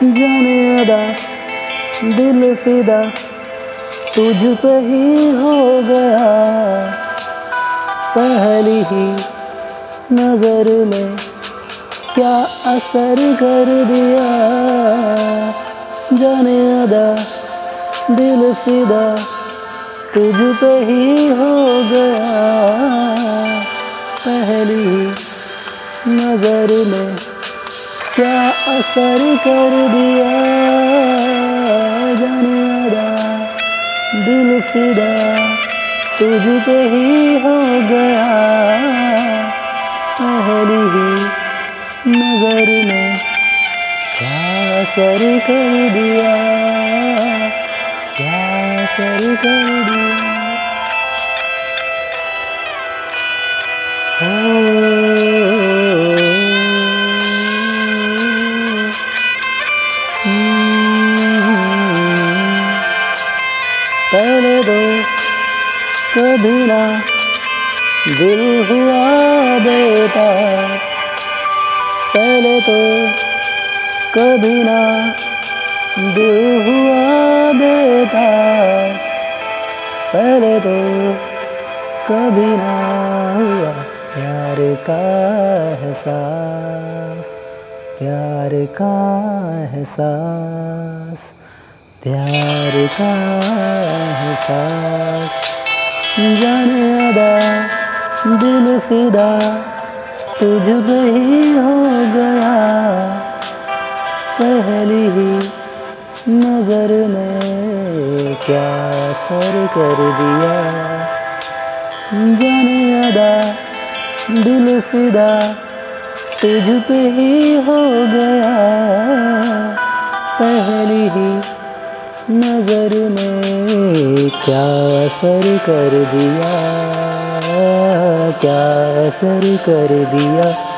जाने अदा दिल फिदा तुझ पे ही हो गया पहली ही नज़र में क्या असर कर दिया। जाने अदा, दिल फिदा तुझ पे ही हो गया। पहली नज़र में क्या असर कर दिया। जाने अदा, दिल फिदा तुझ पे ही हो गया। असर कर दिया। क्या असर कर दिया? पहले तो कभी ना दिल हुआ बेटा। पहले तो कभी ना दिल हुआ बेटा पहले तो कभी ना हुआ प्यार का एहसास, प्यार का एहसास, प्यार का एहसास। जाने अदा दिल फिदा तुझ पे ही हो गया। पहली ही नज़र में क्या असर कर दिया? जाने अदा, दिल फिदा तुझ पे ही हो गया। पहली ही नज़र में क्या असर कर दिया? क्या असर कर दिया?